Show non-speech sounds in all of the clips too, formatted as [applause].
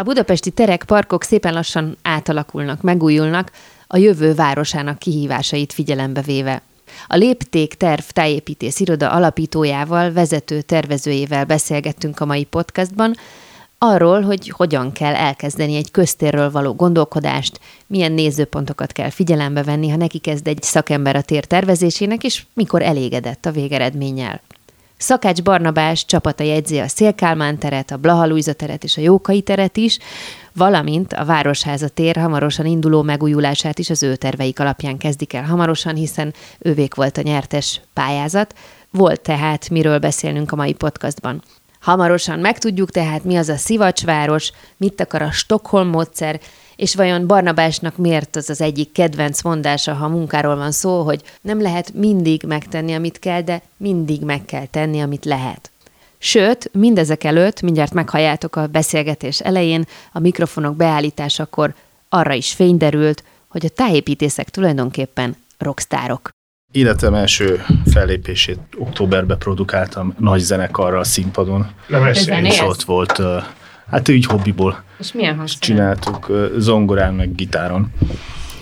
A budapesti terek, parkok szépen lassan átalakulnak, megújulnak, a jövő városának kihívásait figyelembe véve. A Lépték Terv Tájépítész Iroda alapítójával, vezető tervezőjével beszélgettünk a mai podcastban, arról, hogy hogyan kell elkezdeni egy köztérről való gondolkodást, milyen nézőpontokat kell figyelembe venni, ha neki kezd egy szakember a tér tervezésének, és mikor elégedett a végeredménnyel. Szakács Barnabás csapata jegyzi a Szélkálmán teret, a Blaha Luisa teret és a Jókai teret is, valamint a Városháza tér hamarosan induló megújulását is az ő terveik alapján kezdik el hamarosan, hiszen ővék volt a nyertes pályázat. Volt tehát miről beszélnünk a mai podcastban. Hamarosan megtudjuk tehát, mi az a szivacsváros, mit akar a Stockholm módszer, és vajon Barnabásnak miért az az egyik kedvenc mondása, ha munkáról van szó, hogy nem lehet mindig megtenni, amit kell, de mindig meg kell tenni, amit lehet. Sőt, mindezek előtt, mindjárt meghalljátok a beszélgetés elején, a mikrofonok beállításakor arra is fényderült, hogy a tájépítészek tulajdonképpen rockstárok. Életem első fellépését októberben produkáltam nagy zenekarral a színpadon. Nem és ott volt, hát így hobbiból. És milyen hangszeren? Csináltuk zongorán, meg gitáron.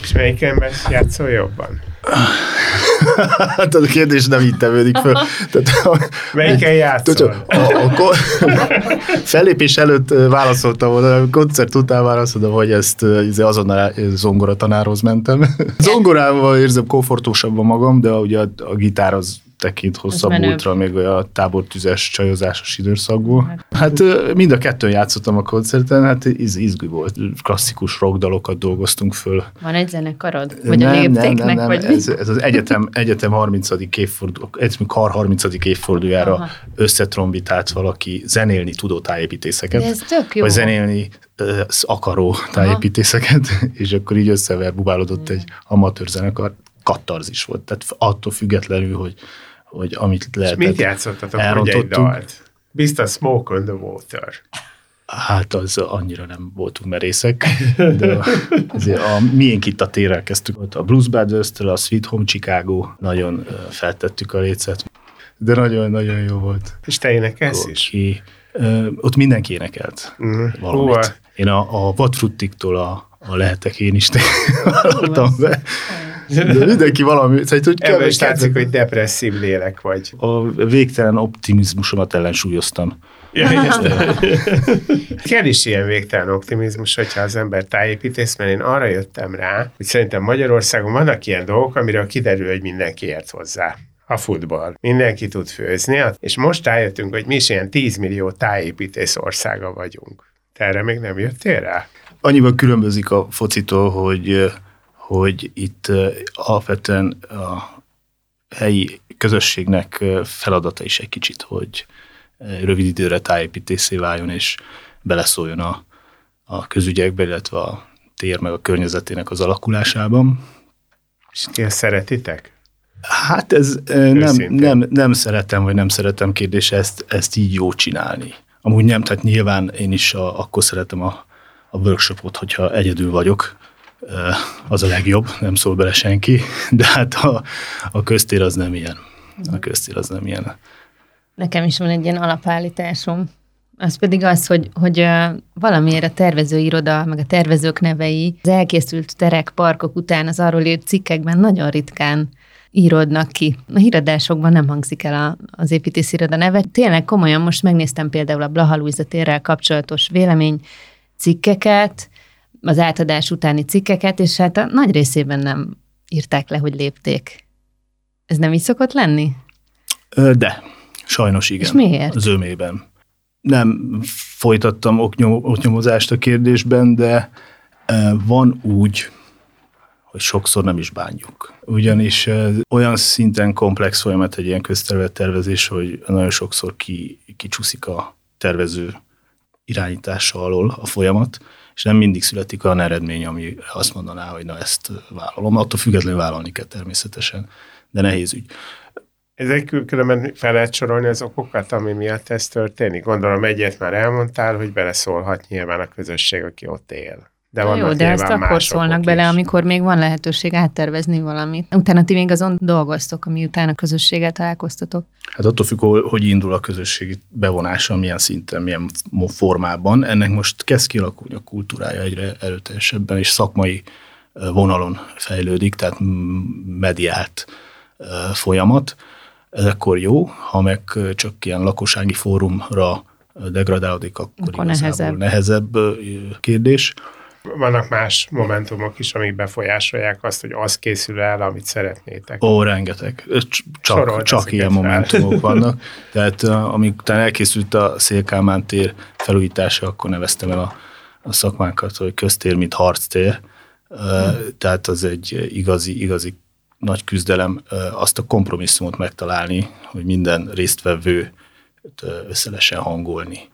És melyik ember játszol jobban? hát a kérdés nem így tevődik föl. Tehát, Melyiken játszol? A, a, a, fellépés előtt válaszoltam volna, a koncert után válaszoltam, hogy ezt izé azonnal zongora tanárhoz mentem. [laughs] Zongorával érzem komfortosabban magam, de ugye a, a gitár az tekint hosszabb útra, még a tábortüzes csajozásos időszakból. Hát mind a kettőn játszottam a koncerten, hát iz, izgű volt. Klasszikus rockdalokat dolgoztunk föl. Van egy zenekarod? Vagy nem, a léptéknek? Nem, nem, vagy ez, ez, az egyetem, egyetem 30. évforduló, egyetem kar 30. évfordulójára Aha. összetrombitált valaki zenélni tudó tájépítészeket. De ez tök jó. Vagy zenélni akaró tájépítészeket, Aha. [laughs] és akkor így összeverbubálódott egy amatőr zenekar katarzis volt. Tehát attól függetlenül, hogy hogy amit lehetett. És mit játszottatok, hogy egy dalt? Biztos Smoke on the Water. Hát az annyira nem voltunk merészek, [laughs] de azért a miénk itt a térrel kezdtük. Ott a Blues brothers a Sweet Home Chicago, nagyon feltettük a lécet, de nagyon-nagyon jó volt. És te énekelsz is? Ki, ott mindenki énekelt mm. valamit. Én a, a Vatfruttiktól a, a lehetek én is [laughs] hallottam be. De [laughs] mindenki valami... Szóval, hogy Ebből is látszik, hogy depresszív lélek vagy. A végtelen optimizmusomat ellensúlyoztam. [laughs] Kell is ilyen végtelen optimizmus, hogyha az ember tájépítész, mert én arra jöttem rá, hogy szerintem Magyarországon vannak ilyen dolgok, amiről kiderül, hogy mindenki ért hozzá a futball. Mindenki tud főzni, és most rájöttünk, hogy mi is ilyen 10 millió tájépítész országa vagyunk. Te erre még nem jöttél rá? Annyiban különbözik a focitól, hogy hogy itt alapvetően a helyi közösségnek feladata is egy kicsit, hogy rövid időre tájépítészé váljon, és beleszóljon a, a közügyekbe, illetve a tér meg a környezetének az alakulásában. És ti szeretitek? Hát ez nem, nem, nem szeretem, vagy nem szeretem kérdés ezt, ezt így jó csinálni. Amúgy nem, tehát nyilván én is a, akkor szeretem a, a workshopot, hogyha egyedül vagyok, az a legjobb, nem szól bele senki, de hát a, a köztér az nem ilyen. A köztér az nem ilyen. Nekem is van egy ilyen alapállításom. Az pedig az, hogy, hogy valamiért a tervezőiroda, meg a tervezők nevei az elkészült terek, parkok után az arról írt cikkekben nagyon ritkán írodnak ki. A híradásokban nem hangzik el a, az építésziroda neve. Tényleg komolyan most megnéztem például a Blaha térrel kapcsolatos vélemény cikkeket, az átadás utáni cikkeket, és hát a nagy részében nem írták le, hogy lépték. Ez nem így szokott lenni? De, sajnos igen. És miért? Az ömében. Nem folytattam oknyomozást a kérdésben, de van úgy, hogy sokszor nem is bánjuk. Ugyanis olyan szinten komplex folyamat egy ilyen közterület tervezés, hogy nagyon sokszor ki, kicsúszik a tervező irányítása alól a folyamat, és nem mindig születik olyan eredmény, ami azt mondaná, hogy na ezt vállalom. Attól függetlenül vállalni kell természetesen, de nehéz ügy. Ezek különben fel lehet sorolni az okokat, ami miatt ez történik. Gondolom egyet már elmondtál, hogy beleszólhat nyilván a közösség, aki ott él. De Na jó, de ezt akkor szólnak bele, is. amikor még van lehetőség áttervezni valamit. Utána ti még azon dolgoztok, ami utána a közösséggel találkoztatok. Hát attól függ, hogy indul a közösségi bevonása, milyen szinten, milyen formában. Ennek most kezd kialakulni a kultúrája egyre erőteljesebben, és szakmai vonalon fejlődik, tehát mediált folyamat. Ez akkor jó, ha meg csak ilyen lakossági fórumra degradálódik, akkor, akkor nehezebb. nehezebb kérdés vannak más momentumok is, amik befolyásolják azt, hogy az készül el, amit szeretnétek. Ó, rengeteg. Csak, csak ilyen momentumok [laughs] vannak. Tehát utána elkészült a Szélkámán tér felújítása, akkor neveztem el a, a szakmánkat, hogy köztér, mint harctér. Tehát az egy igazi, igazi nagy küzdelem azt a kompromisszumot megtalálni, hogy minden résztvevő össze lehessen hangolni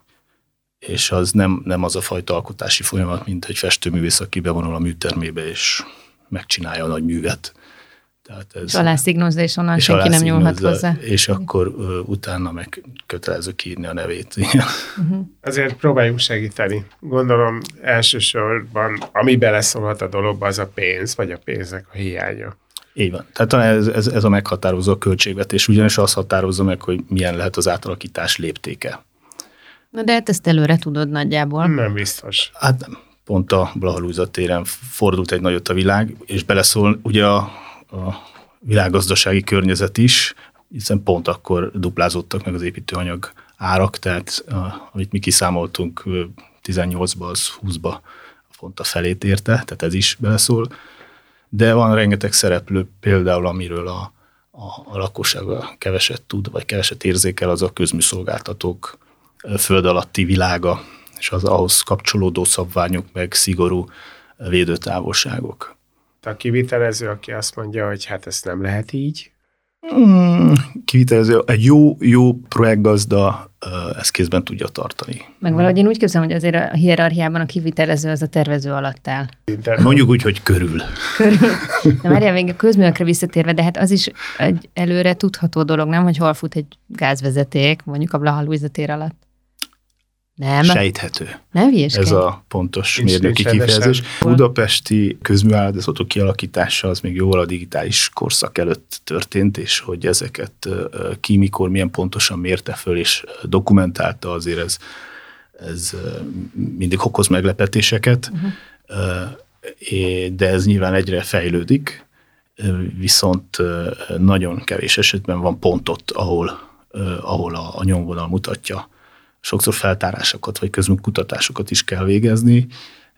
és az nem, nem az a fajta alkotási folyamat, mint egy festőművész, aki bevonul a műtermébe, és megcsinálja a nagy művet. Tehát ez, és alászignoz, és onnan és senki nem nyúlhat hozzá. És akkor uh, utána meg kötelező kiírni a nevét. [laughs] Uh-huh. Azért próbáljunk segíteni. Gondolom elsősorban, ami beleszólhat a dologba, az a pénz, vagy a pénzek a hiánya. Így van. Tehát ez, ez, ez a meghatározó költségvetés, ugyanis azt határozza meg, hogy milyen lehet az átalakítás léptéke. Na de hát ezt előre tudod nagyjából. Nem biztos. Hát. Pont a Blahalúza téren fordult egy nagyot a világ, és beleszól ugye a, a világgazdasági környezet is, hiszen pont akkor duplázódtak meg az építőanyag árak, tehát a, amit mi kiszámoltunk 18-ba, az 20-ba pont a felét érte, tehát ez is beleszól. De van rengeteg szereplő, például amiről a, a, a lakosság keveset tud, vagy keveset érzékel, az a közműszolgáltatók föld alatti világa, és az ahhoz kapcsolódó szabványok, meg szigorú védőtávolságok. A kivitelező, aki azt mondja, hogy hát ezt nem lehet így? Mm, kivitelező, egy jó, jó projektgazda ezt kézben tudja tartani. Meg valahogy én úgy képzelem, hogy azért a hierarchiában a kivitelező az a tervező alatt áll. Mondjuk úgy, hogy körül. Körül. [laughs] De várjál, még a közművekre visszatérve, de hát az is egy előre tudható dolog, nem, hogy hol fut egy gázvezeték, mondjuk a Blaha tér alatt. Nem. Sejthető. Nem Ez a pontos nincs, mérnöki kifejezés. Budapesti közműállapotok kialakítása az még jóval a digitális korszak előtt történt, és hogy ezeket ki, mikor, milyen pontosan mérte föl és dokumentálta, azért ez, ez mindig okoz meglepetéseket, uh-huh. de ez nyilván egyre fejlődik, viszont nagyon kevés esetben van pontot, ahol, ahol a, a nyomvonal mutatja sokszor feltárásokat vagy közmunkutatásokat is kell végezni,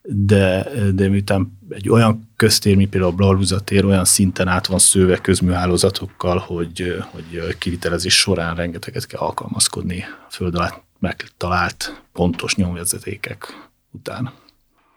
de, de miután egy olyan köztér, mint például a Blalúza tér olyan szinten át van szőve közműhálózatokkal, hogy, hogy kivitelezés során rengeteget kell alkalmazkodni a föld alatt megtalált pontos nyomvezetékek után.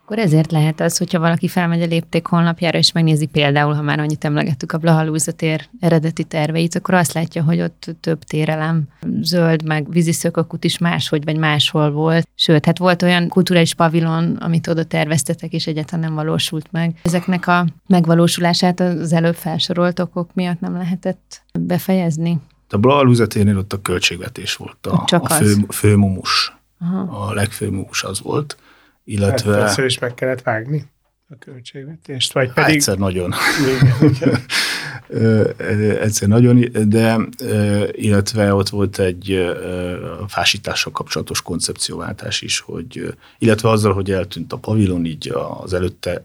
Akkor ezért lehet az, hogyha valaki felmegy a lépték honlapjára, és megnézi például, ha már annyit emlegettük a Blahalúza tér eredeti terveit, akkor azt látja, hogy ott több térelem, zöld, meg víziszökakut is máshogy, vagy máshol volt. Sőt, hát volt olyan kulturális pavilon, amit oda terveztetek, és egyáltalán nem valósult meg. Ezeknek a megvalósulását az előbb felsorolt okok miatt nem lehetett befejezni. A Blahalúza térnél ott a költségvetés volt a, Csak a fő, főmumus. Aha. A legfőmumus az volt illetve... Hát többször is meg kellett vágni a költségvetést, vagy pedig... Egyszer nagyon. [laughs] egyszer nagyon, de illetve ott volt egy fásítással kapcsolatos koncepcióváltás is, hogy illetve azzal, hogy eltűnt a pavilon, így az előtte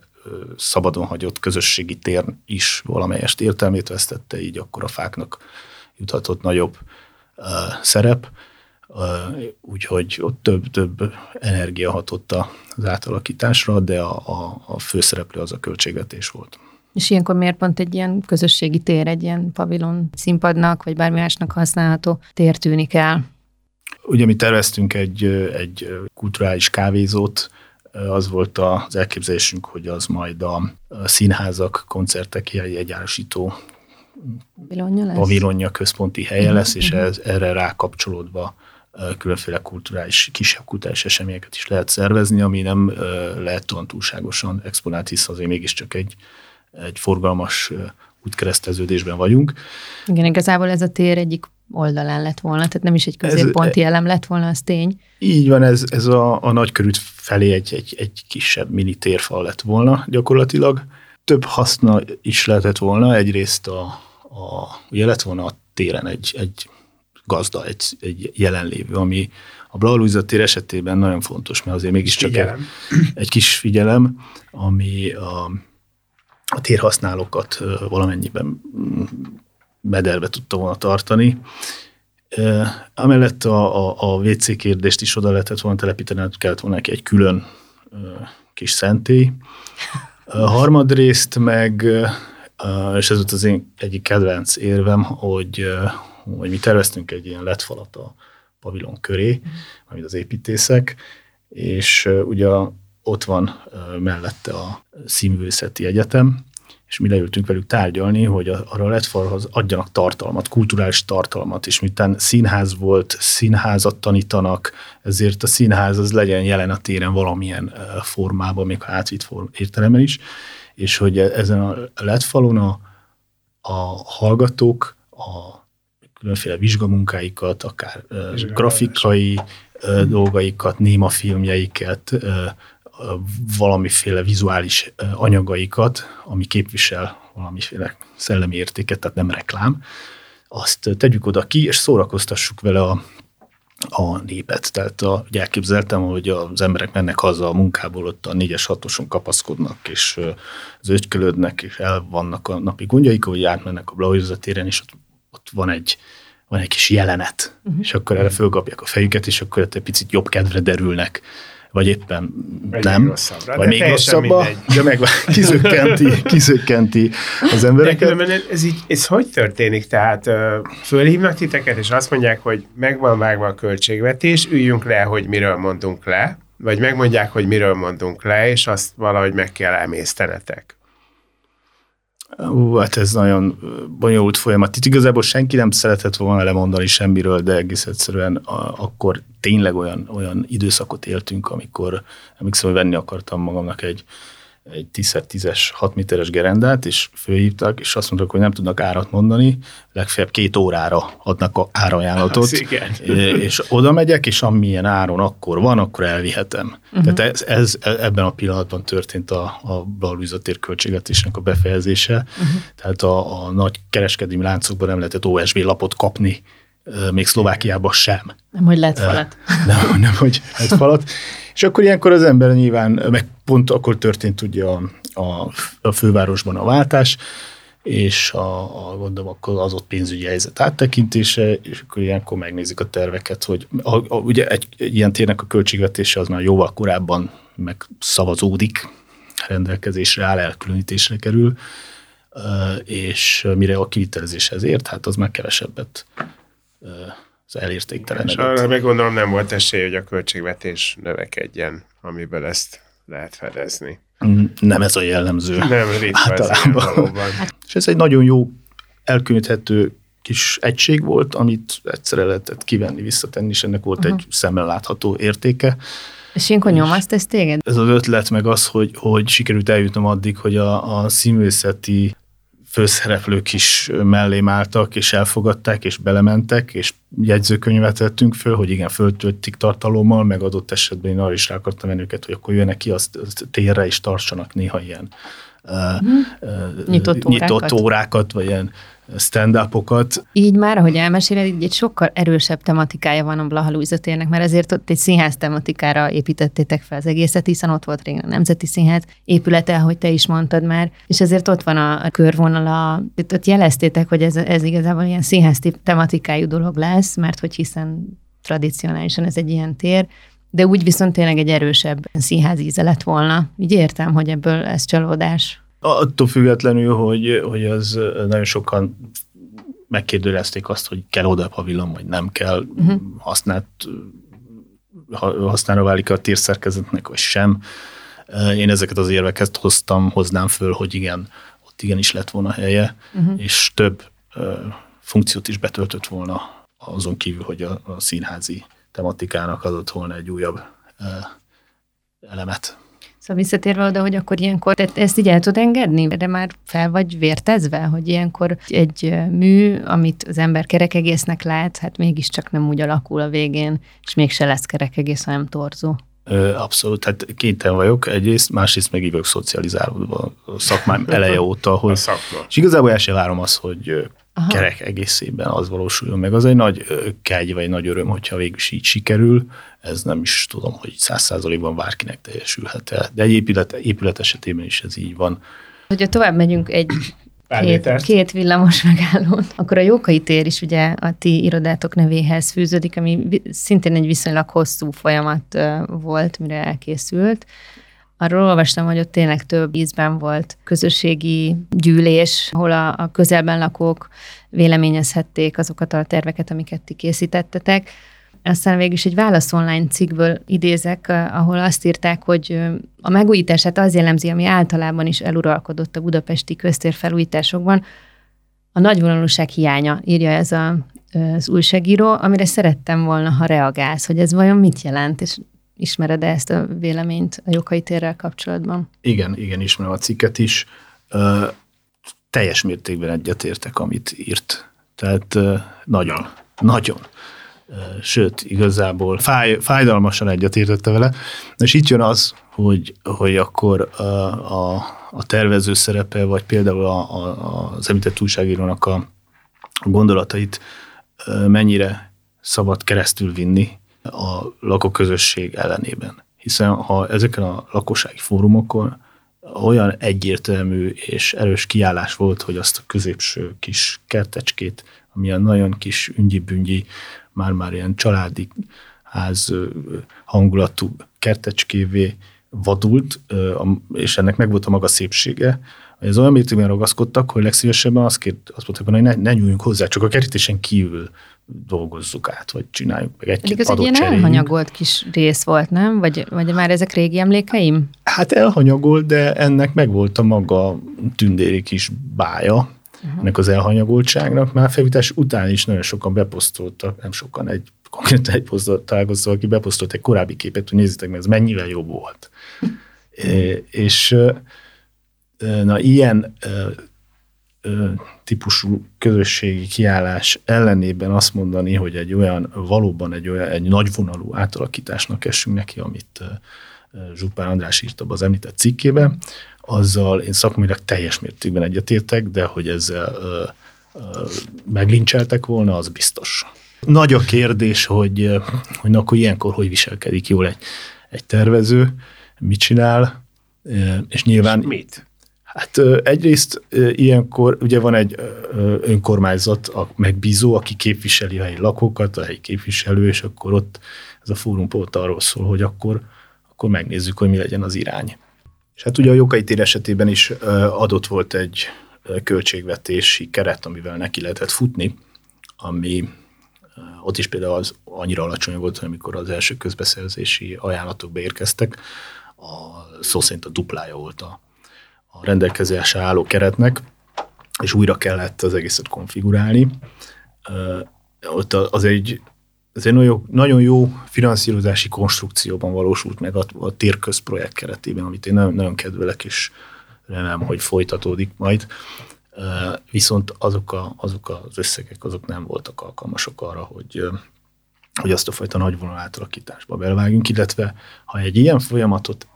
szabadon hagyott közösségi tér is valamelyest értelmét vesztette, így akkor a fáknak juthatott nagyobb szerep úgyhogy ott több-több energia hatott az átalakításra, de a, a, a főszereplő az a költségvetés volt. És ilyenkor miért pont egy ilyen közösségi tér, egy ilyen pavilon színpadnak, vagy bármi másnak használható tér tűnik el? Ugye mi terveztünk egy, egy kulturális kávézót, az volt az elképzelésünk, hogy az majd a színházak, koncertek egyárosító pavilonja, lesz? pavilonja központi helye lesz, és ez, erre rákapcsolódva különféle kulturális, kisebb kulturális eseményeket is lehet szervezni, ami nem lehet olyan túlságosan exponált, hisz azért mégiscsak egy, egy forgalmas útkereszteződésben vagyunk. Igen, igazából ez a tér egyik oldalán lett volna, tehát nem is egy középponti ez, elem lett volna, az tény. Így van, ez, ez a, a nagykörút felé egy, egy, egy kisebb mini térfal lett volna gyakorlatilag. Több haszna is lehetett volna, egyrészt a, a ugye lett volna a téren egy, egy gazda, egy, egy jelenlévő, ami a Blaulúza tér esetében nagyon fontos, mert azért mégiscsak egy, egy kis figyelem, ami a, a térhasználókat valamennyiben mederbe tudta volna tartani. Amellett a, a, a WC kérdést is oda lehetett volna telepíteni, hát kellett volna neki egy külön kis szentély. A harmadrészt meg, és ez volt az én egyik kedvenc érvem, hogy, hogy mi terveztünk egy ilyen letfalat a pavilon köré, amit az építészek, és ugye ott van mellette a Színvőszeti Egyetem, és mi leültünk velük tárgyalni, hogy arra a letfalhoz adjanak tartalmat, kulturális tartalmat, és miután színház volt, színházat tanítanak, ezért a színház az legyen jelen a téren valamilyen formában, még ha átvitt értelemben is, és hogy ezen a letfalon a, a hallgatók a különféle vizsgamunkáikat, akár grafikai dolgaikat, némafilmjeiket, valamiféle vizuális anyagaikat, ami képvisel valamiféle szellemi értéket, tehát nem reklám, azt tegyük oda ki, és szórakoztassuk vele a, a népet. Tehát a, ugye elképzeltem, hogy az emberek mennek haza a munkából, ott a négyes hatoson kapaszkodnak, és az ötkölődnek, és el vannak a napi gondjaik, hogy átmennek a Blauhíza téren, és ott, ott van egy van egy kis jelenet, uh-huh. és akkor erre fölkapják a fejüket, és akkor egy picit jobb kedvre derülnek vagy éppen vagy nem, még rosszabbra, vagy még rosszabbba, de meg [laughs] kizökkenti, kizökkenti az embereket. De ez, így, ez hogy történik? Tehát fölhívnak titeket, és azt mondják, hogy meg van vágva a költségvetés, üljünk le, hogy miről mondunk le, vagy megmondják, hogy miről mondunk le, és azt valahogy meg kell emésztenetek. Ú, hát ez nagyon bonyolult folyamat. Itt igazából senki nem szeretett volna lemondani semmiről, de egész egyszerűen a, akkor tényleg olyan, olyan időszakot éltünk, amikor emlékszem, hogy venni akartam magamnak egy egy 10x10-es 6 méteres gerendát, és fölhívtak, és azt mondtak, hogy nem tudnak árat mondani, legfeljebb két órára adnak a árajánlatot, és oda megyek, és amilyen áron akkor van, akkor elvihetem. Uh-huh. Tehát ez, ez, ebben a pillanatban történt a, a Balúzatér költségvetésnek a befejezése, uh-huh. tehát a, a nagy kereskedelmi láncokban nem lehetett OSB lapot kapni, még Szlovákiában sem. Nem, hogy lett falat. Nem, nem hogy lett falat. [laughs] És akkor ilyenkor az ember nyilván, meg pont akkor történt ugye a, a, a fővárosban a váltás, és a, a gondolom akkor az ott pénzügyi helyzet áttekintése, és akkor ilyenkor megnézik a terveket, hogy a, a, ugye egy, egy ilyen térnek a költségvetése az már jóval korábban megszavazódik, rendelkezésre áll, elkülönítésre kerül, és mire a kivitelezéshez ért, hát az már kevesebbet az elértéktelenedett. Arra meg gondolom nem volt esély, hogy a költségvetés növekedjen, amiből ezt lehet fedezni. Mm, nem ez a jellemző. Nem ritka általában. Ez És ez egy nagyon jó elkülöníthető kis egység volt, amit egyszerre lehetett kivenni, visszatenni, és ennek volt uh-huh. egy szemmel látható értéke. És ilyenkor nyomaszt ez téged? Ez az ötlet meg az, hogy, hogy sikerült eljutnom addig, hogy a, a színvészeti főszereplők is mellém álltak, és elfogadták, és belementek, és jegyzőkönyvet vettünk föl, hogy igen, föltöltik tartalommal, meg adott esetben én arra is rá akartam menni őket, hogy akkor jöjjenek ki, azt, azt térre is tartsanak néha ilyen uh, uh, nyitott, órákat. nyitott órákat, vagy ilyen stand-upokat. Így már, ahogy elmeséled, így egy sokkal erősebb tematikája van a Blaha Luisa térnek, mert ezért ott egy színház tematikára építettétek fel az egészet, hiszen ott volt régen a Nemzeti Színház épülete, ahogy te is mondtad már, és ezért ott van a, a körvonala, ott jeleztétek, hogy ez, ez igazából ilyen színház tematikájú dolog lesz, mert hogy hiszen tradicionálisan ez egy ilyen tér, de úgy viszont tényleg egy erősebb színház íze lett volna. Így értem, hogy ebből ez csalódás. Attól függetlenül, hogy, hogy az nagyon sokan megkérdőjelezték azt, hogy kell oda a pavilon, vagy nem kell, uh-huh. használt, használra válik a térszerkezetnek, vagy sem. Én ezeket az érveket hoztam, hoznám föl, hogy igen, ott igenis lett volna helye, uh-huh. és több funkciót is betöltött volna azon kívül, hogy a, a színházi tematikának adott volna egy újabb elemet. Szóval visszatérve oda, hogy akkor ilyenkor te ezt így el tud engedni, de már fel vagy vértezve, hogy ilyenkor egy mű, amit az ember kerekegésznek lát, hát mégiscsak nem úgy alakul a végén, és mégse lesz kerekegész, hanem torzó. Abszolút, hát kéten vagyok egyrészt, másrészt meg így vagyok szocializálódva a szakmám eleje óta, hogy, és igazából el sem várom azt, hogy Aha. kerek egészében az valósuljon meg. Az egy nagy kegy, vagy nagy öröm, hogyha végül is így sikerül. Ez nem is tudom, hogy száz százalékban bárkinek teljesülhet el. De egy épület, épület esetében is ez így van. Hogyha tovább megyünk egy [clears throat] két, két villamos megállón. Akkor a Jókai tér is ugye a ti irodátok nevéhez fűződik, ami szintén egy viszonylag hosszú folyamat volt, mire elkészült. Arról olvastam, hogy ott tényleg több ízben volt közösségi gyűlés, ahol a, a közelben lakók véleményezhették azokat a terveket, amiket ti készítettetek. Aztán végül is egy válasz online cikkből idézek, ahol azt írták, hogy a megújítását az jellemzi, ami általában is eluralkodott a budapesti köztér felújításokban, a nagyvonalúság hiánya, írja ez a, az újságíró, amire szerettem volna, ha reagálsz, hogy ez vajon mit jelent, és ismered-e ezt a véleményt a Jokai térrel kapcsolatban? Igen, igen, ismerem a cikket is. Ö, teljes mértékben egyetértek, amit írt. Tehát ö, nagyon, nagyon. Ö, sőt, igazából fáj, fájdalmasan egyetértette vele. És itt jön az, hogy, hogy akkor a, a, a tervező szerepe, vagy például a, a, az említett újságírónak a gondolatait mennyire szabad keresztül vinni, a lakóközösség ellenében. Hiszen ha ezeken a lakossági fórumokon olyan egyértelmű és erős kiállás volt, hogy azt a középső kis kertecskét, ami a nagyon kis üngyi-büngyi, már-már ilyen családi ház hangulatú kertecskévé vadult, és ennek meg volt a maga szépsége, ez olyan mértékben ragaszkodtak, hogy legszívesebben azt, kért, azt mondták, hogy ne, ne nyúljunk hozzá, csak a kerítésen kívül dolgozzuk át, vagy csináljuk meg egy-két Ez egy ilyen elhanyagolt kis rész volt, nem? Vagy, vagy már ezek régi emlékeim? Hát elhanyagolt, de ennek megvolt a maga tündéri kis bája, uh-huh. ennek az elhanyagoltságnak. Már felvitás után is nagyon sokan beposztoltak, nem sokan, egy konkrétan egy posztot találkoztam, aki beposztolt egy korábbi képet, hogy nézzétek meg, ez mennyivel jobb volt. [laughs] é, és na ilyen típusú közösségi kiállás ellenében azt mondani, hogy egy olyan, valóban egy olyan, egy nagyvonalú átalakításnak esünk neki, amit Zsupán András írta az említett cikkében, azzal én szakmailag teljes mértékben egyetértek, de hogy ezzel ö, ö, meglincseltek volna, az biztos. Nagy a kérdés, hogy, hogy na, akkor ilyenkor hogy viselkedik jól egy, egy tervező, mit csinál, és nyilván... És mit? Hát egyrészt ilyenkor ugye van egy önkormányzat, a megbízó, aki képviseli a helyi lakókat, a helyi képviselő, és akkor ott ez a fórum pont arról szól, hogy akkor, akkor megnézzük, hogy mi legyen az irány. És hát ugye a jogai tér esetében is adott volt egy költségvetési keret, amivel neki lehetett futni, ami ott is például az annyira alacsony volt, amikor az első közbeszerzési ajánlatok beérkeztek, a szó szerint a duplája volt a a rendelkezésre álló keretnek, és újra kellett az egészet konfigurálni. Ott az egy, az egy nagyon, nagyon jó finanszírozási konstrukcióban valósult meg a, a térközprojekt keretében, amit én nagyon, nagyon kedvelek, és remélem, hogy folytatódik majd. Viszont azok, a, azok az összegek azok nem voltak alkalmasok arra, hogy, hogy azt a fajta nagyvonal átalakításba belvágjunk, illetve ha egy ilyen folyamatot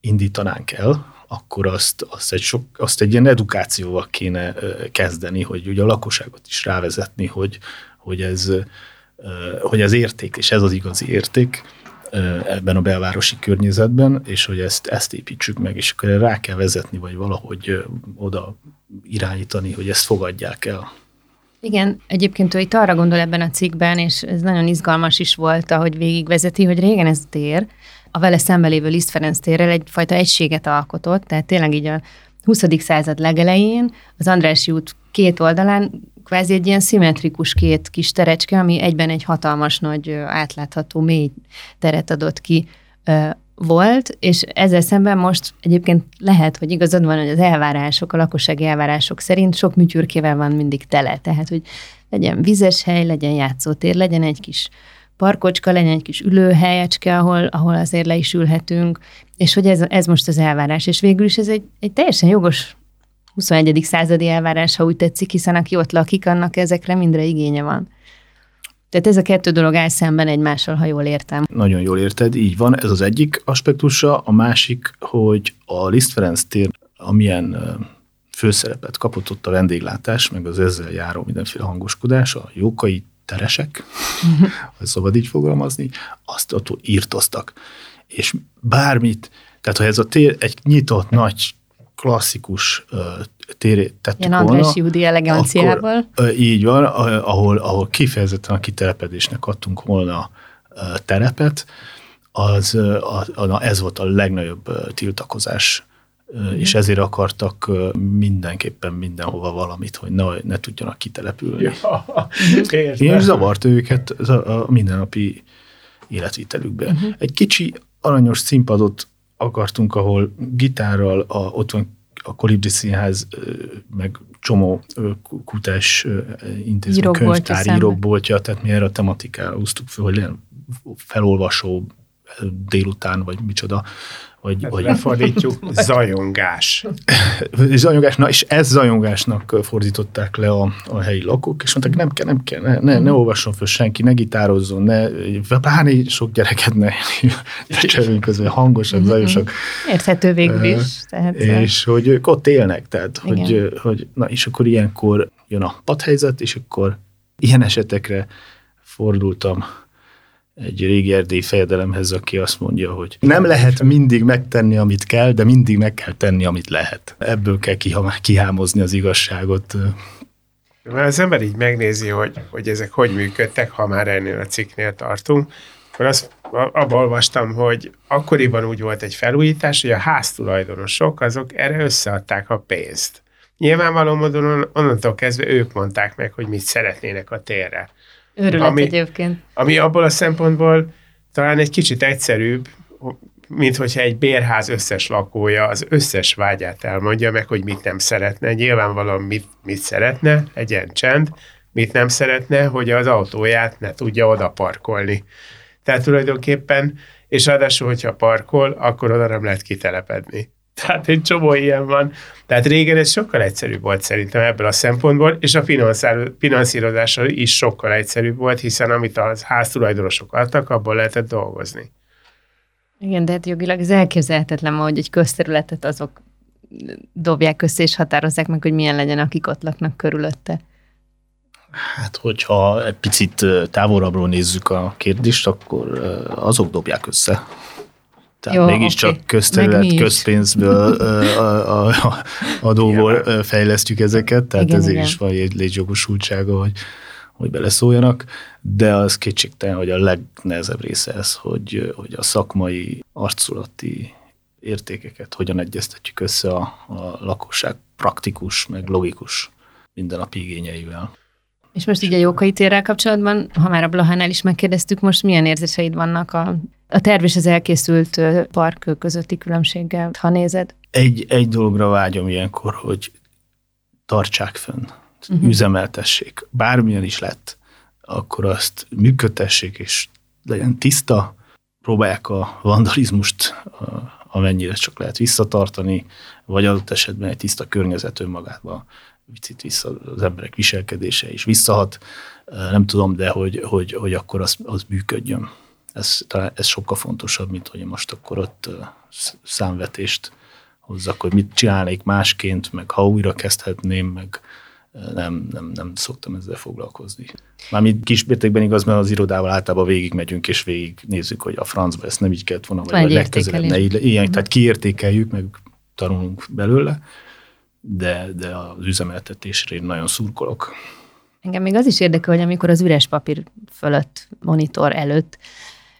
indítanánk el, akkor azt, azt, egy sok, azt egy ilyen edukációval kéne kezdeni, hogy ugye a lakosságot is rávezetni, hogy, hogy, ez, hogy ez érték, és ez az igazi érték ebben a belvárosi környezetben, és hogy ezt, ezt építsük meg, és akkor rá kell vezetni, vagy valahogy oda irányítani, hogy ezt fogadják el. Igen, egyébként ő itt arra gondol ebben a cikkben, és ez nagyon izgalmas is volt, ahogy végigvezeti, hogy régen ez tér, a vele szembelévő Liszt Ferenc térrel egyfajta egységet alkotott, tehát tényleg így a 20. század legelején az Andrássy út két oldalán kvázi egy ilyen szimmetrikus két kis terecske, ami egyben egy hatalmas nagy átlátható mély teret adott ki volt, és ezzel szemben most egyébként lehet, hogy igazad van, hogy az elvárások, a lakossági elvárások szerint sok műtyürkével van mindig tele, tehát hogy legyen vizes hely, legyen játszótér, legyen egy kis parkocska, legyen egy kis ülőhelyecske, ahol, ahol azért le is ülhetünk, és hogy ez, ez most az elvárás. És végül is ez egy, egy teljesen jogos 21. századi elvárás, ha úgy tetszik, hiszen aki ott lakik, annak ezekre mindre igénye van. Tehát ez a kettő dolog áll szemben egymással, ha jól értem. Nagyon jól érted, így van. Ez az egyik aspektusa. A másik, hogy a Liszt Ferenc tér, amilyen főszerepet kapott ott a vendéglátás, meg az ezzel járó mindenféle hangoskodás, a jókai teresek, ha szabad így fogalmazni, azt ott írtoztak. És bármit, tehát ha ez a tér egy nyitott, nagy, klasszikus uh, térét tettük Ilyen volna, András Júdi eleganciával. Akkor, uh, így van, ahol, ahol kifejezetten a kitelepedésnek adtunk volna uh, terepet, az, uh, ez volt a legnagyobb uh, tiltakozás. És ezért akartak mindenképpen mindenhova valamit, hogy ne, ne tudjanak kitelepülni. Ja, [laughs] és zavart őket a mindennapi életvitelükbe. Uh-huh. Egy kicsi aranyos színpadot akartunk, ahol gitárral, a, ott van a Kolibri Színház, meg csomó kutás intézmény, könyvtár, írókboltja, tehát mi erre a tematikára húztuk fel, hogy felolvasó délután, vagy micsoda hogy, hogy lefordítjuk, [laughs] zajongás. [laughs] zajongás, na és ez zajongásnak fordították le a, a helyi lakók, és mondták, nem kell, nem kell, ne, ne, ne olvasson föl senki, ne gitározzon, ne, pláne sok gyereket ne, [laughs] cserünk közben, hangosak, zajosak. Érthető végül is. Tehát, és hogy ők ott élnek, tehát, hogy, hogy, na és akkor ilyenkor jön a padhelyzet, és akkor ilyen esetekre fordultam egy régi erdélyi fejedelemhez, aki azt mondja, hogy nem lehet mindig megtenni, amit kell, de mindig meg kell tenni, amit lehet. Ebből kell kihámozni az igazságot. Mert az ember így megnézi, hogy, hogy ezek hogy működtek, ha már ennél a cikknél tartunk, akkor azt abban olvastam, hogy akkoriban úgy volt egy felújítás, hogy a háztulajdonosok azok erre összeadták a pénzt. Nyilvánvaló módon onnantól kezdve ők mondták meg, hogy mit szeretnének a térre. Őrület ami, egyébként. Ami abból a szempontból talán egy kicsit egyszerűbb, mint hogyha egy bérház összes lakója az összes vágyát elmondja meg, hogy mit nem szeretne. Nyilvánvalóan mit, mit szeretne, legyen csend, mit nem szeretne, hogy az autóját ne tudja oda parkolni. Tehát tulajdonképpen, és ráadásul, hogyha parkol, akkor oda nem lehet kitelepedni. Tehát egy csomó ilyen van. Tehát régen ez sokkal egyszerűbb volt szerintem ebből a szempontból, és a finanszírozása is sokkal egyszerűbb volt, hiszen amit a háztulajdonosok adtak, abból lehetett dolgozni. Igen, de hát jogilag ez elképzelhetetlen hogy egy közterületet azok dobják össze és határozzák meg, hogy milyen legyen, akik ott laknak körülötte. Hát, hogyha egy picit távolabbról nézzük a kérdést, akkor azok dobják össze. Tehát Jó, mégiscsak okay. közterület, közpénzből, [laughs] a, a, a, adóból igen. fejlesztjük ezeket, tehát igen, ezért igen. is van egy létjogosultsága, hogy, hogy beleszóljanak, de az kétségtelen, hogy a legnehezebb része ez, hogy, hogy a szakmai, arculati értékeket hogyan egyeztetjük össze a, a lakosság praktikus, meg logikus mindennapi igényeivel. És most így a Jókai térrel kapcsolatban, ha már a Blahánál is megkérdeztük, most milyen érzéseid vannak a, a terv és az elkészült park közötti különbséggel, ha nézed? Egy, egy dologra vágyom ilyenkor, hogy tartsák fönn, uh-huh. üzemeltessék. Bármilyen is lett, akkor azt működtessék, és legyen tiszta, próbálják a vandalizmust amennyire csak lehet visszatartani, vagy adott esetben egy tiszta környezet önmagában picit vissza az emberek viselkedése is visszahat, nem tudom, de hogy, hogy, hogy akkor az, az működjön. Ez, ez sokkal fontosabb, mint hogy most akkor ott számvetést hozzak, hogy mit csinálnék másként, meg ha újra kezdhetném, meg nem, nem, nem szoktam ezzel foglalkozni. Mármint kismértékben igaz, mert az irodával általában végig megyünk, és végig nézzük, hogy a francba ezt nem így kellett volna, vagy a legközelebb ne így, ilyen, uh-huh. tehát kiértékeljük, meg tanulunk belőle, de, de az üzemeltetésre én nagyon szurkolok. Engem még az is érdekel, hogy amikor az üres papír fölött, monitor előtt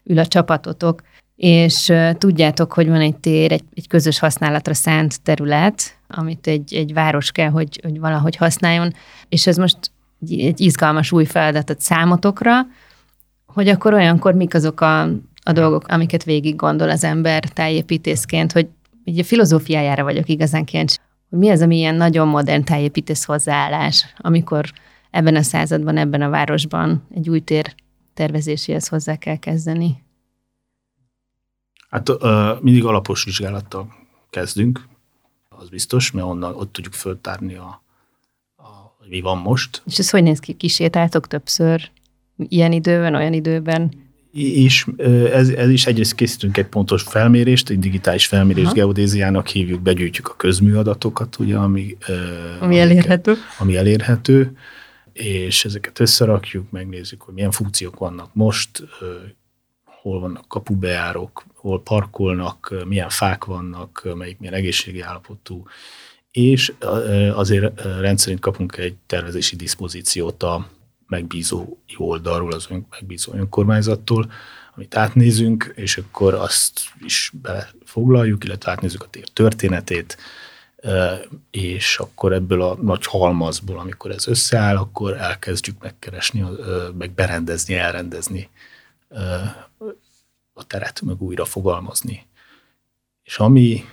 ül a csapatotok, és tudjátok, hogy van egy tér, egy, egy közös használatra szánt terület, amit egy, egy város kell, hogy, hogy valahogy használjon, és ez most egy izgalmas új feladatot számotokra, hogy akkor olyankor mik azok a, a dolgok, amiket végig gondol az ember tájépítészként, hogy ugye a filozófiájára vagyok igazán kíváncsi, hogy mi az, ami ilyen nagyon modern tájépítész hozzáállás, amikor ebben a században, ebben a városban egy új tér tervezéséhez hozzá kell kezdeni? Hát uh, mindig alapos vizsgálattal kezdünk, az biztos, mert onnan ott tudjuk föltárni, a, a, hogy mi van most. És ez hogy néz ki? Kisétáltok többször ilyen időben, olyan időben? És ez, ez is egyrészt készítünk egy pontos felmérést, egy digitális felmérés Aha. geodéziának hívjuk, begyűjtjük a közműadatokat, ugye, ami, ami elérhető. Ami elérhető, és ezeket összerakjuk, megnézzük, hogy milyen funkciók vannak most, hol vannak kapubejárok, hol parkolnak, milyen fák vannak, melyik milyen egészségi állapotú, és azért rendszerint kapunk egy tervezési diszpozíciót a megbízó oldalról, az megbízó önkormányzattól, amit átnézünk, és akkor azt is belefoglaljuk, illetve átnézzük a tér történetét, és akkor ebből a nagy halmazból, amikor ez összeáll, akkor elkezdjük megkeresni, meg berendezni, elrendezni a teret, meg újra fogalmazni. És ami,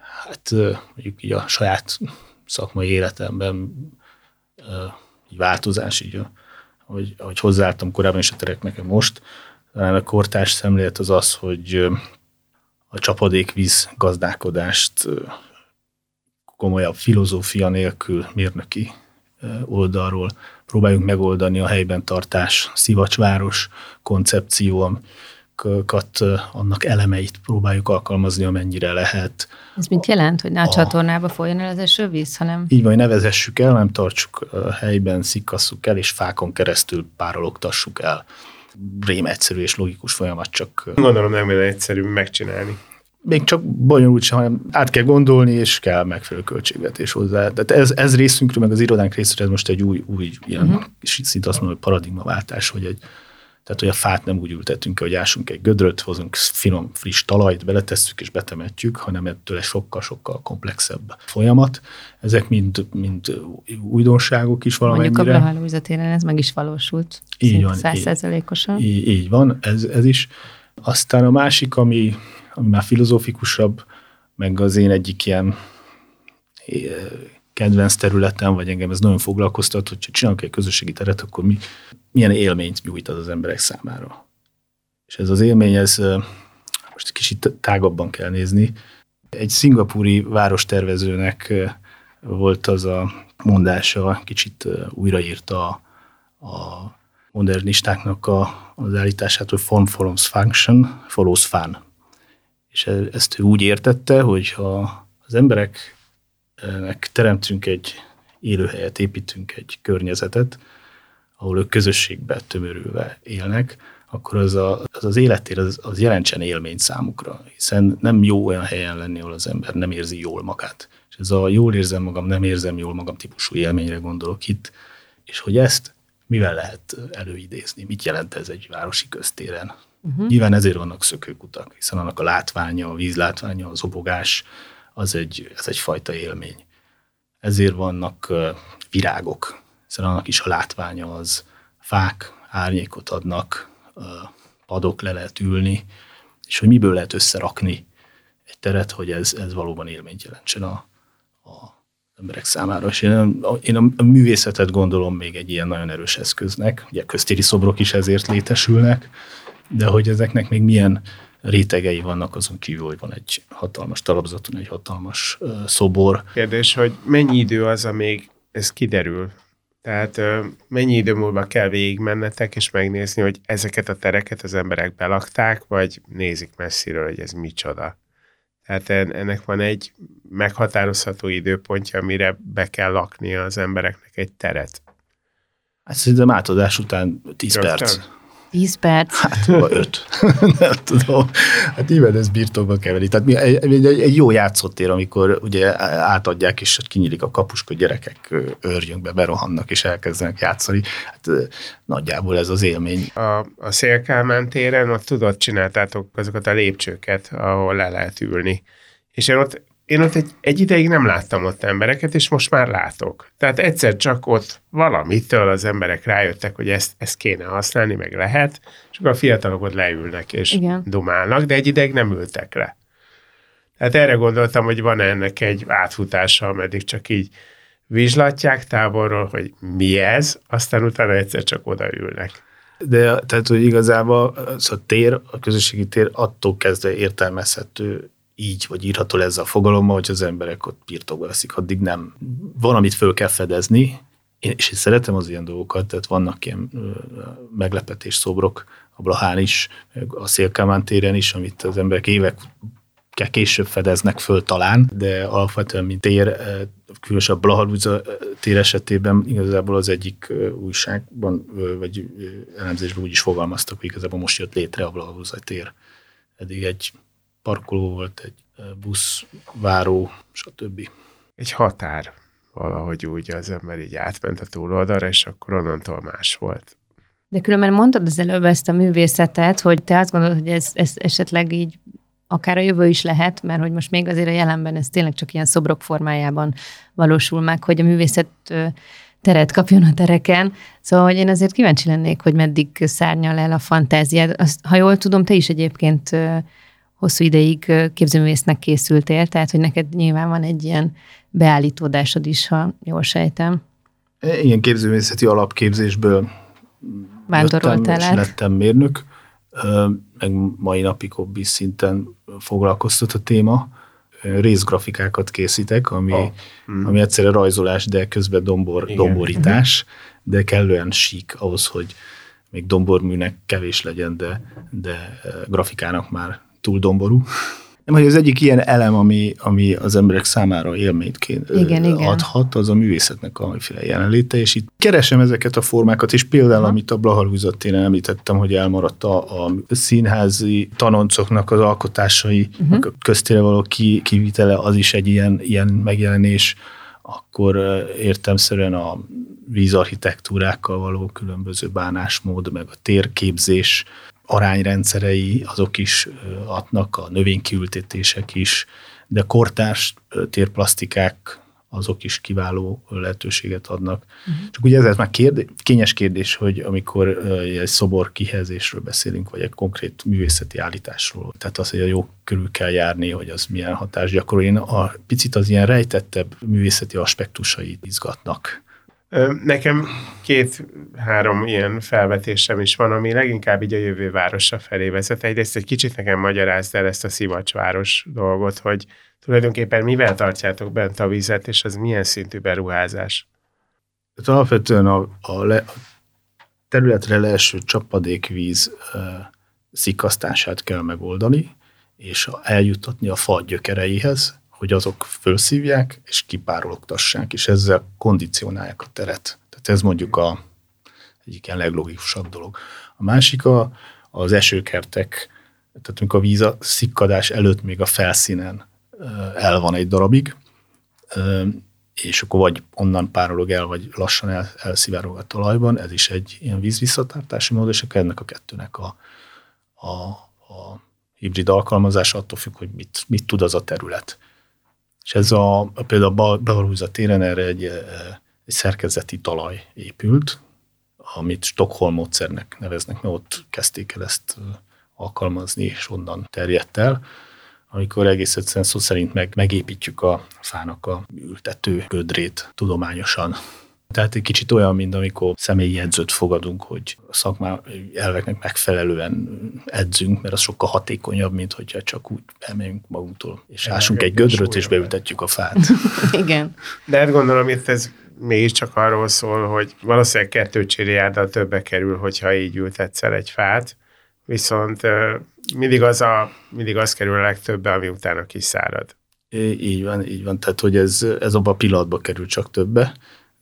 hát mondjuk így a saját szakmai életemben így változás, így ahogy, ahogy hozzáálltam korábban is a tereknek most, talán a kortárs szemlélet az az, hogy a csapadékvíz gazdálkodást komolyabb filozófia nélkül mérnöki oldalról próbáljuk megoldani a helyben tartás, szivacsváros koncepció, annak elemeit próbáljuk alkalmazni, amennyire lehet. Ez mit jelent, hogy ne a, a csatornába folyjon el az esővíz, hanem... Így van, nevezessük el, nem tartsuk helyben, szikkasszuk el, és fákon keresztül párologtassuk el. Rém egyszerű és logikus folyamat, csak... Gondolom nem lenne egyszerű megcsinálni. Még csak bonyolult sem, hanem át kell gondolni, és kell megfelelő költségvetés hozzá. Tehát ez, ez részünkről, meg az irodánk részéről ez most egy új, új ilyen, uh-huh. szinte azt mondom, hogy paradigmaváltás, hogy egy, tehát, hogy a fát nem úgy ültetünk hogy ásunk egy gödröt, hozunk finom, friss talajt, beletesszük és betemetjük, hanem ettől egy sokkal-sokkal komplexebb folyamat. Ezek mind, mind újdonságok is valamennyire. Mondjuk a Blahalúzatéren ez meg is valósult. Így van. Százszerzelékosan. Így, így van, ez, ez is. Aztán a másik, ami, ami már filozófikusabb, meg az én egyik ilyen kedvenc területem, vagy engem ez nagyon foglalkoztat, hogy csinálok egy közösségi teret, akkor mi, milyen élményt nyújt az az emberek számára. És ez az élmény, ez most kicsit tágabban kell nézni. Egy szingapúri várostervezőnek volt az a mondása, kicsit újraírta a, a modernistáknak a, az állítását, hogy form follows function, follows fun. És e, ezt ő úgy értette, hogy ha az embereknek teremtünk egy élőhelyet, építünk egy környezetet, ahol ők közösségbe tömörülve élnek, akkor az a, az, az életér az, az jelentsen élmény számukra, hiszen nem jó olyan helyen lenni, ahol az ember nem érzi jól magát. És ez a jól érzem magam, nem érzem jól magam típusú élményre gondolok itt, és hogy ezt mivel lehet előidézni, mit jelent ez egy városi köztéren. Uh-huh. Nyilván ezért vannak szökőkutak, hiszen annak a látványa, a vízlátványa, az obogás, az egy, ez egyfajta élmény. Ezért vannak virágok, hiszen annak is a látványa az fák árnyékot adnak, padok le lehet ülni, és hogy miből lehet összerakni egy teret, hogy ez, ez valóban élményt jelentsen a, a emberek számára. És én a, én a művészetet gondolom még egy ilyen nagyon erős eszköznek, ugye köztéri szobrok is ezért létesülnek, de hogy ezeknek még milyen rétegei vannak azon kívül, hogy van egy hatalmas talapzaton, egy hatalmas uh, szobor. Kérdés, hogy mennyi idő az, amíg ez kiderül? Tehát mennyi idő múlva kell végigmennetek, és megnézni, hogy ezeket a tereket az emberek belakták, vagy nézik messziről, hogy ez micsoda. Tehát ennek van egy meghatározható időpontja, amire be kell laknia az embereknek egy teret. Hát szerintem átadás után 10 Rögtön? perc. 10 perc. Hát, vagy [laughs] 5. nem tudom. Hát nyilván ez birtokba keveri. Tehát egy, egy, egy jó játszottér, amikor ugye átadják, és kinyílik a kapuska, gyerekek örjönk be, berohannak, és elkezdenek játszani. Hát nagyjából ez az élmény. A, a Szélkálmán téren ott tudod, csináltátok azokat a lépcsőket, ahol le lehet ülni. És én ott én ott egy, egy ideig nem láttam ott embereket, és most már látok. Tehát egyszer csak ott valamitől az emberek rájöttek, hogy ezt, ezt kéne használni, meg lehet, és akkor a fiatalok ott leülnek és Igen. dumálnak, de egy ideig nem ültek le. Tehát erre gondoltam, hogy van ennek egy átfutása, ameddig csak így vizslatják távolról, hogy mi ez, aztán utána egyszer csak odaülnek. De tehát, hogy igazából az a tér, a közösségi tér attól kezdve értelmezhető így, vagy írható ezzel a fogalommal, hogy az emberek ott birtokba veszik, addig nem. Van, amit föl kell fedezni, én, és én szeretem az ilyen dolgokat, tehát vannak ilyen meglepetés szobrok, a Blahán is, a Szélkámán téren is, amit az emberek évek később fedeznek föl talán, de alapvetően, mint tér, különösen a Blahalúza tér esetében igazából az egyik újságban, vagy elemzésben úgy is fogalmaztak, hogy igazából most jött létre a Blahalúza tér. Eddig egy parkoló volt, egy buszváró, stb. Egy határ valahogy úgy az ember így átment a túloldalra, és akkor onnantól más volt. De különben mondtad az előbb ezt a művészetet, hogy te azt gondolod, hogy ez, ez esetleg így akár a jövő is lehet, mert hogy most még azért a jelenben ez tényleg csak ilyen szobrok formájában valósul meg, hogy a művészet teret kapjon a tereken. Szóval hogy én azért kíváncsi lennék, hogy meddig szárnyal el a fantáziád. Azt, ha jól tudom, te is egyébként hosszú ideig képzőművésznek készültél, tehát hogy neked nyilván van egy ilyen beállítódásod is, ha jól sejtem. Ilyen képzőművészeti alapképzésből vándoroltál jöttem, és lettem mérnök, meg mai napig hobbi szinten foglalkoztat a téma. Részgrafikákat készítek, ami, oh. mm. ami egyszerre rajzolás, de közben dombor, Igen. domborítás, de kellően sík ahhoz, hogy még domborműnek kevés legyen, de, de grafikának már túl domború. Nem, hogy az egyik ilyen elem, ami, ami az emberek számára élményt igen, adhat, igen. az a művészetnek a jelenléte, és itt keresem ezeket a formákat, és például, Aha. amit a Blahalhúzat téren említettem, hogy elmaradt a, a színházi tanoncoknak az alkotásai, uh-huh. köztére való ki, kivitele, az is egy ilyen, ilyen megjelenés, akkor értemszerűen a vízarchitektúrákkal való különböző bánásmód, meg a térképzés, arányrendszerei, azok is adnak, a növénykiültetések is, de kortárs térplasztikák azok is kiváló lehetőséget adnak. Uh-huh. Csak ugye ez már kérdés, kényes kérdés, hogy amikor egy szobor kihelyezésről beszélünk, vagy egy konkrét művészeti állításról, tehát az, hogy a jó körül kell járni, hogy az milyen hatást gyakorol. Én a picit az ilyen rejtettebb művészeti aspektusait izgatnak. Nekem két-három ilyen felvetésem is van, ami leginkább így a jövő városa felé vezet. Egyrészt egy kicsit nekem magyarázd el ezt a szivacsváros dolgot, hogy tulajdonképpen mivel tartjátok bent a vizet, és az milyen szintű beruházás? Hát alapvetően a, a, le, a területre leeső csapadékvíz uh, szikasztását kell megoldani, és eljutatni a fa gyökereihez, hogy azok felszívják és kipárologtassák, és ezzel kondicionálják a teret. Tehát ez mondjuk a egyik ilyen leglogikusabb dolog. A másik a, az esőkertek, tehát amikor a víz a szikkadás előtt még a felszínen el van egy darabig, és akkor vagy onnan párolog el, vagy lassan el, elszivárog a talajban, ez is egy ilyen vízvisszatartási mód, és akkor ennek a kettőnek a, a, a hibrid alkalmazása attól függ, hogy mit, mit tud az a terület. És ez a, például a Belarúza téren erre egy, eh, egy szerkezeti talaj épült, amit Stockholm módszernek neveznek, mert ott kezdték el ezt eh, alkalmazni, és onnan terjedt el, amikor egész egyszerűen szó szerint meg, megépítjük a fának a ültető gödrét tudományosan. Tehát egy kicsit olyan, mint amikor személyi jegyzőt fogadunk, hogy a szakmá elveknek megfelelően edzünk, mert az sokkal hatékonyabb, mint hogyha csak úgy elmegyünk magunktól, és ásunk egy gödröt, és beültetjük a fát. [laughs] Igen. De hát gondolom, itt ez mégiscsak arról szól, hogy valószínűleg kettő csiriárdal többe kerül, hogyha így ültetsz el egy fát, viszont mindig az, a, mindig az kerül a legtöbbe, ami utána kiszárad. Így van, így van. Tehát, hogy ez, ez abban a pillanatban kerül csak többe,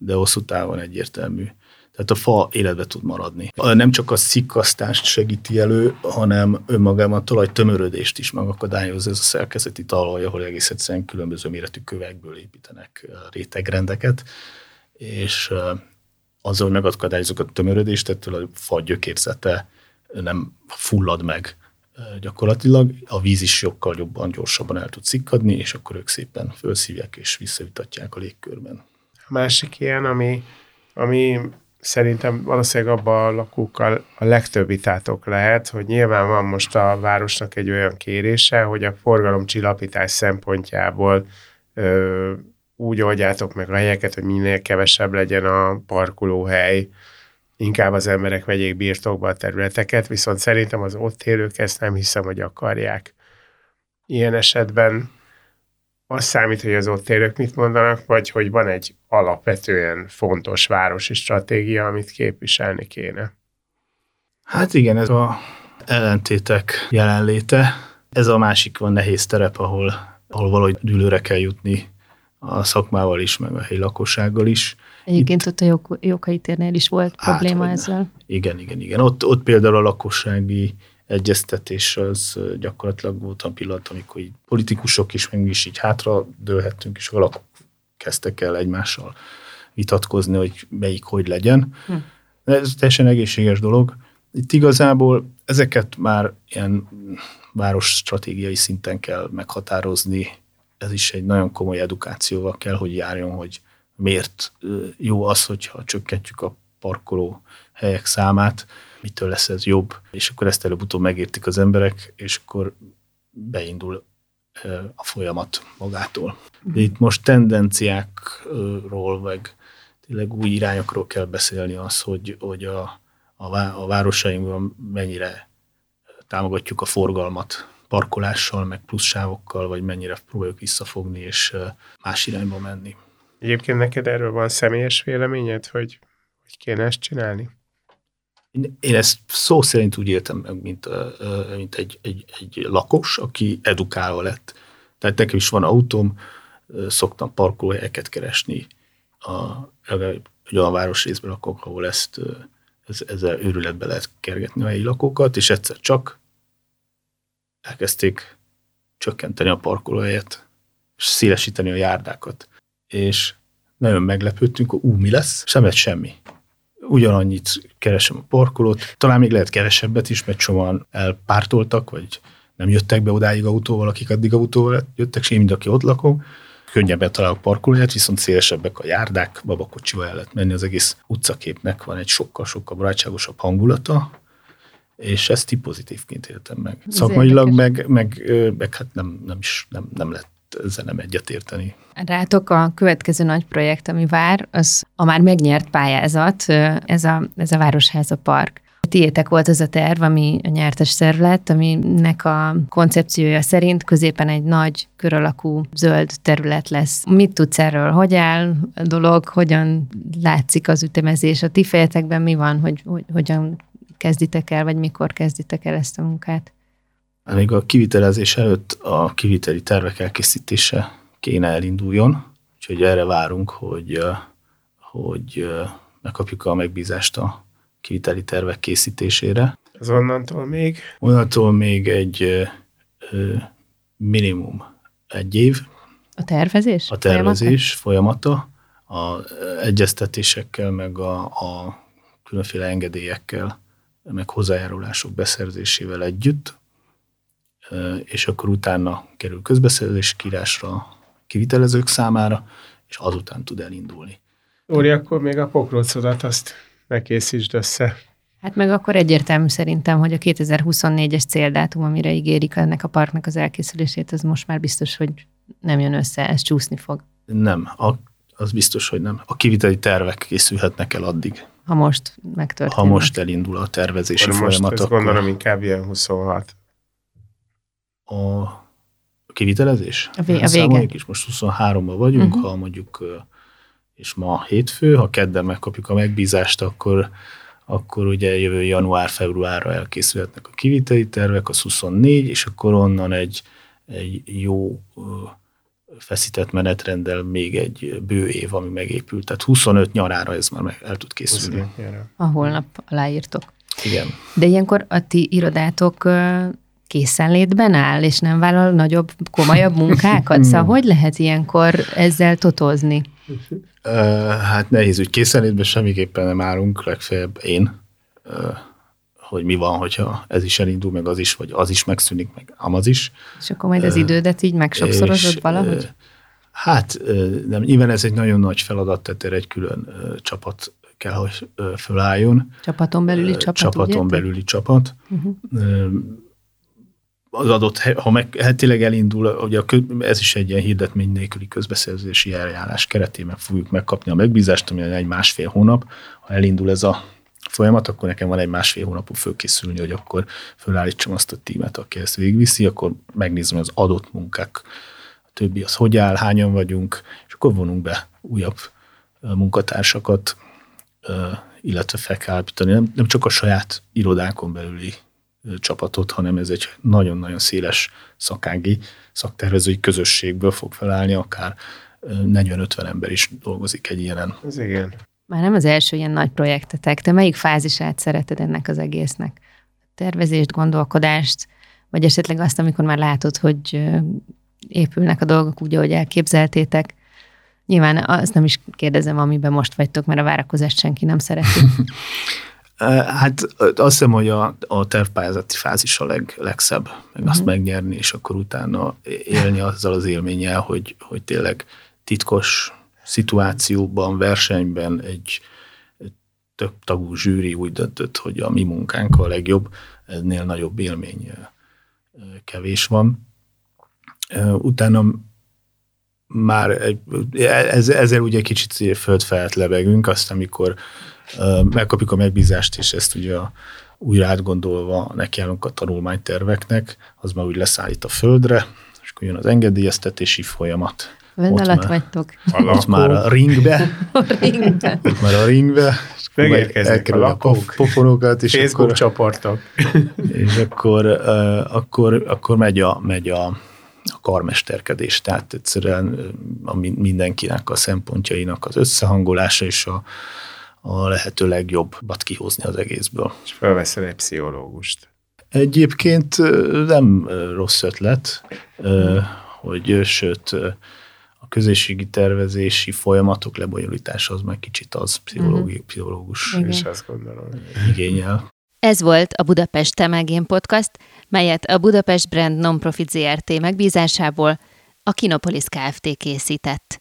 de hosszú távon egyértelmű. Tehát a fa életbe tud maradni. Nem csak a szikkasztást segíti elő, hanem önmagában a talaj tömörödést is megakadályoz ez a szerkezeti talaj, ahol egész egyszerűen különböző méretű kövekből építenek rétegrendeket, és azzal, hogy megakadályozok a tömörödést, ettől a fa gyökérzete nem fullad meg gyakorlatilag, a víz is sokkal jobban, gyorsabban el tud szikkadni, és akkor ők szépen felszívják és visszavitatják a légkörben. Másik ilyen, ami, ami szerintem valószínűleg abban a lakókkal a legtöbb vitátok lehet, hogy nyilván van most a városnak egy olyan kérése, hogy a forgalomcsillapítás szempontjából ö, úgy oldjátok meg a helyeket, hogy minél kevesebb legyen a parkolóhely. inkább az emberek vegyék birtokba a területeket, viszont szerintem az ott élők ezt nem hiszem, hogy akarják. Ilyen esetben az számít, hogy az ott élők mit mondanak, vagy hogy van egy alapvetően fontos városi stratégia, amit képviselni kéne. Hát igen, ez a ellentétek jelenléte. Ez a másik van nehéz terep, ahol, ahol valahogy dűlőre kell jutni a szakmával is, meg a helyi lakossággal is. Egyébként Itt, ott a jog, jogai térnél is volt hát, probléma ezzel. Igen, igen, igen. Ott, ott például a lakossági egyeztetés az gyakorlatilag volt a pillanat, amikor így politikusok is, meg mi is így hátra dőlhettünk, és valakik kezdtek el egymással vitatkozni, hogy melyik hogy legyen. Hm. Ez teljesen egészséges dolog. Itt igazából ezeket már ilyen város stratégiai szinten kell meghatározni. Ez is egy nagyon komoly edukációval kell, hogy járjon, hogy miért jó az, hogyha csökkentjük a parkoló helyek számát, mitől lesz ez jobb, és akkor ezt előbb-utóbb megértik az emberek, és akkor beindul a folyamat magától. De itt most tendenciákról, meg tényleg új irányokról kell beszélni az, hogy, hogy a, a, a városainkban mennyire támogatjuk a forgalmat parkolással, meg plusz sávokkal, vagy mennyire próbáljuk visszafogni és más irányba menni. Egyébként neked erről van személyes véleményed, hogy, hogy kéne ezt csinálni? Én ezt szó szerint úgy éltem meg, mint, mint egy, egy, egy lakos, aki edukálva lett. Tehát nekem is van autóm, szoktam parkolóhelyeket keresni. A, egy olyan városrészben lakok, ahol ezt ez, ezzel őrületbe lehet kergetni a helyi lakókat, és egyszer csak elkezdték csökkenteni a parkolóhelyet, és szélesíteni a járdákat. És nagyon meglepődtünk, hogy ú, mi lesz? Sem lett semmi. Ugyanannyit keresem a parkolót, talán még lehet kevesebbet is, mert sokan elpártoltak, vagy nem jöttek be odáig autóval, akik addig autóval jöttek, és én mind, aki ott lakom, könnyebben találok parkolóját, viszont szélesebbek a járdák, babakocsival el lehet menni, az egész utcaképnek van egy sokkal-sokkal barátságosabb hangulata, és ezt így pozitívként éltem meg. Szakmailag meg, meg, meg, hát nem, nem is nem, nem lett ezzel nem egyetérteni. Rátok a következő nagy projekt, ami vár, az a már megnyert pályázat, ez a, ez a Városháza Park tiétek volt az a terv, ami a nyertes szerv lett, aminek a koncepciója szerint középen egy nagy kör alakú zöld terület lesz. Mit tudsz erről? Hogy áll a dolog? Hogyan látszik az ütemezés? A ti fejetekben mi van? Hogy, hogy hogyan kezditek el, vagy mikor kezditek el ezt a munkát? Még a kivitelezés előtt a kiviteli tervek elkészítése kéne elinduljon, úgyhogy erre várunk, hogy, hogy megkapjuk a megbízást a kiviteli tervek készítésére. Az onnantól még? Onnantól még egy minimum egy év. A tervezés? A tervezés folyamata, a egyeztetésekkel, meg a, a különféle engedélyekkel, meg hozzájárulások beszerzésével együtt, és akkor utána kerül közbeszerzés kírásra kivitelezők számára, és azután tud elindulni. Úri, akkor még a pokrócodat azt ne készítsd össze. Hát meg akkor egyértelmű szerintem, hogy a 2024-es céldátum, amire ígérik ennek a parknak az elkészülését, az most már biztos, hogy nem jön össze, ez csúszni fog. Nem, a, az biztos, hogy nem. A kiviteli tervek készülhetnek el addig. Ha most megtörténik. Ha most elindul a tervezési akkor folyamat. Most akkor... gondolom inkább ilyen 26. A kivitelezés? A, vé- a vége. is most 23-ban vagyunk, uh-huh. ha mondjuk és ma hétfő, ha kedden megkapjuk a megbízást, akkor, akkor ugye jövő január-februárra elkészülhetnek a kiviteli tervek, az 24, és akkor onnan egy, egy jó feszített menetrenddel még egy bő év, ami megépült. Tehát 25 nyarára ez már meg el tud készülni. A holnap aláírtok. Igen. De ilyenkor a ti irodátok készenlétben áll, és nem vállal nagyobb, komolyabb munkákat? [laughs] Szóval hogy lehet ilyenkor ezzel totozni? Hát nehéz, hogy készenlétben semmiképpen nem állunk, legfeljebb én, hogy mi van, hogyha ez is elindul, meg az is, vagy az is megszűnik, meg amaz is. És akkor majd az idődet így megsokszorozod valahogy? Hát nem, nyilván ez egy nagyon nagy feladat, tehát erre egy külön csapat kell, hogy fölálljon. Csapaton belüli csapat, Csapaton belüli csapat. Uh-huh az adott, ha meg, hát tényleg elindul, ugye a, ez is egy ilyen hirdetmény nélküli közbeszerzési eljárás keretében fogjuk megkapni a megbízást, ami egy másfél hónap, ha elindul ez a folyamat, akkor nekem van egy másfél hónapú fölkészülni, hogy akkor fölállítsam azt a tímet, aki ezt végigviszi, akkor megnézem az adott munkák, a többi az hogy áll, hányan vagyunk, és akkor vonunk be újabb munkatársakat, illetve fel nem, nem csak a saját irodákon belüli csapatot, hanem ez egy nagyon-nagyon széles szakági, szaktervezői közösségből fog felállni, akár 40-50 ember is dolgozik egy ilyenen. Ez igen. Már nem az első ilyen nagy projektetek. Te melyik fázisát szereted ennek az egésznek? Tervezést, gondolkodást, vagy esetleg azt, amikor már látod, hogy épülnek a dolgok úgy, ahogy elképzeltétek? Nyilván azt nem is kérdezem, amiben most vagytok, mert a várakozást senki nem szereti. [laughs] Hát azt hiszem, hogy a, a tervpályázati fázis a leg, legszebb, meg uh-huh. azt mhm. megnyerni, és akkor utána élni azzal az élménnyel, hogy, hogy tényleg titkos szituációban, versenyben egy, több tagú zsűri úgy döntött, hogy a mi munkánk a legjobb, ennél nagyobb élmény kevés van. Utána már egy, ez, ezzel ugye kicsit földfelett lebegünk, azt amikor megkapjuk a megbízást, és ezt ugye újra átgondolva nekiállunk a tanulmányterveknek, az már úgy leszállít a földre, és akkor jön az engedélyeztetési folyamat. Vend alatt vagytok. Ott már a ringbe. [laughs] a ringbe. Ott már a ringbe. Megérkeznek a lakók, a pofonokat, és Facebook akkor, csoportok. És akkor, akkor, akkor megy a, megy a, a karmesterkedés, tehát egyszerűen a mindenkinek a szempontjainak az összehangolása és a, a lehető legjobbat kihozni az egészből. És felveszel egy pszichológust. Egyébként nem rossz ötlet, hogy sőt, a közösségi tervezési folyamatok lebonyolítása az már kicsit az pszichológi, uh-huh. pszichológus Igen. és azt gondolom. igényel. Ez volt a Budapest Temelgén Podcast, melyet a Budapest Brand Nonprofit ZRT megbízásából a Kinopolis Kft. készített.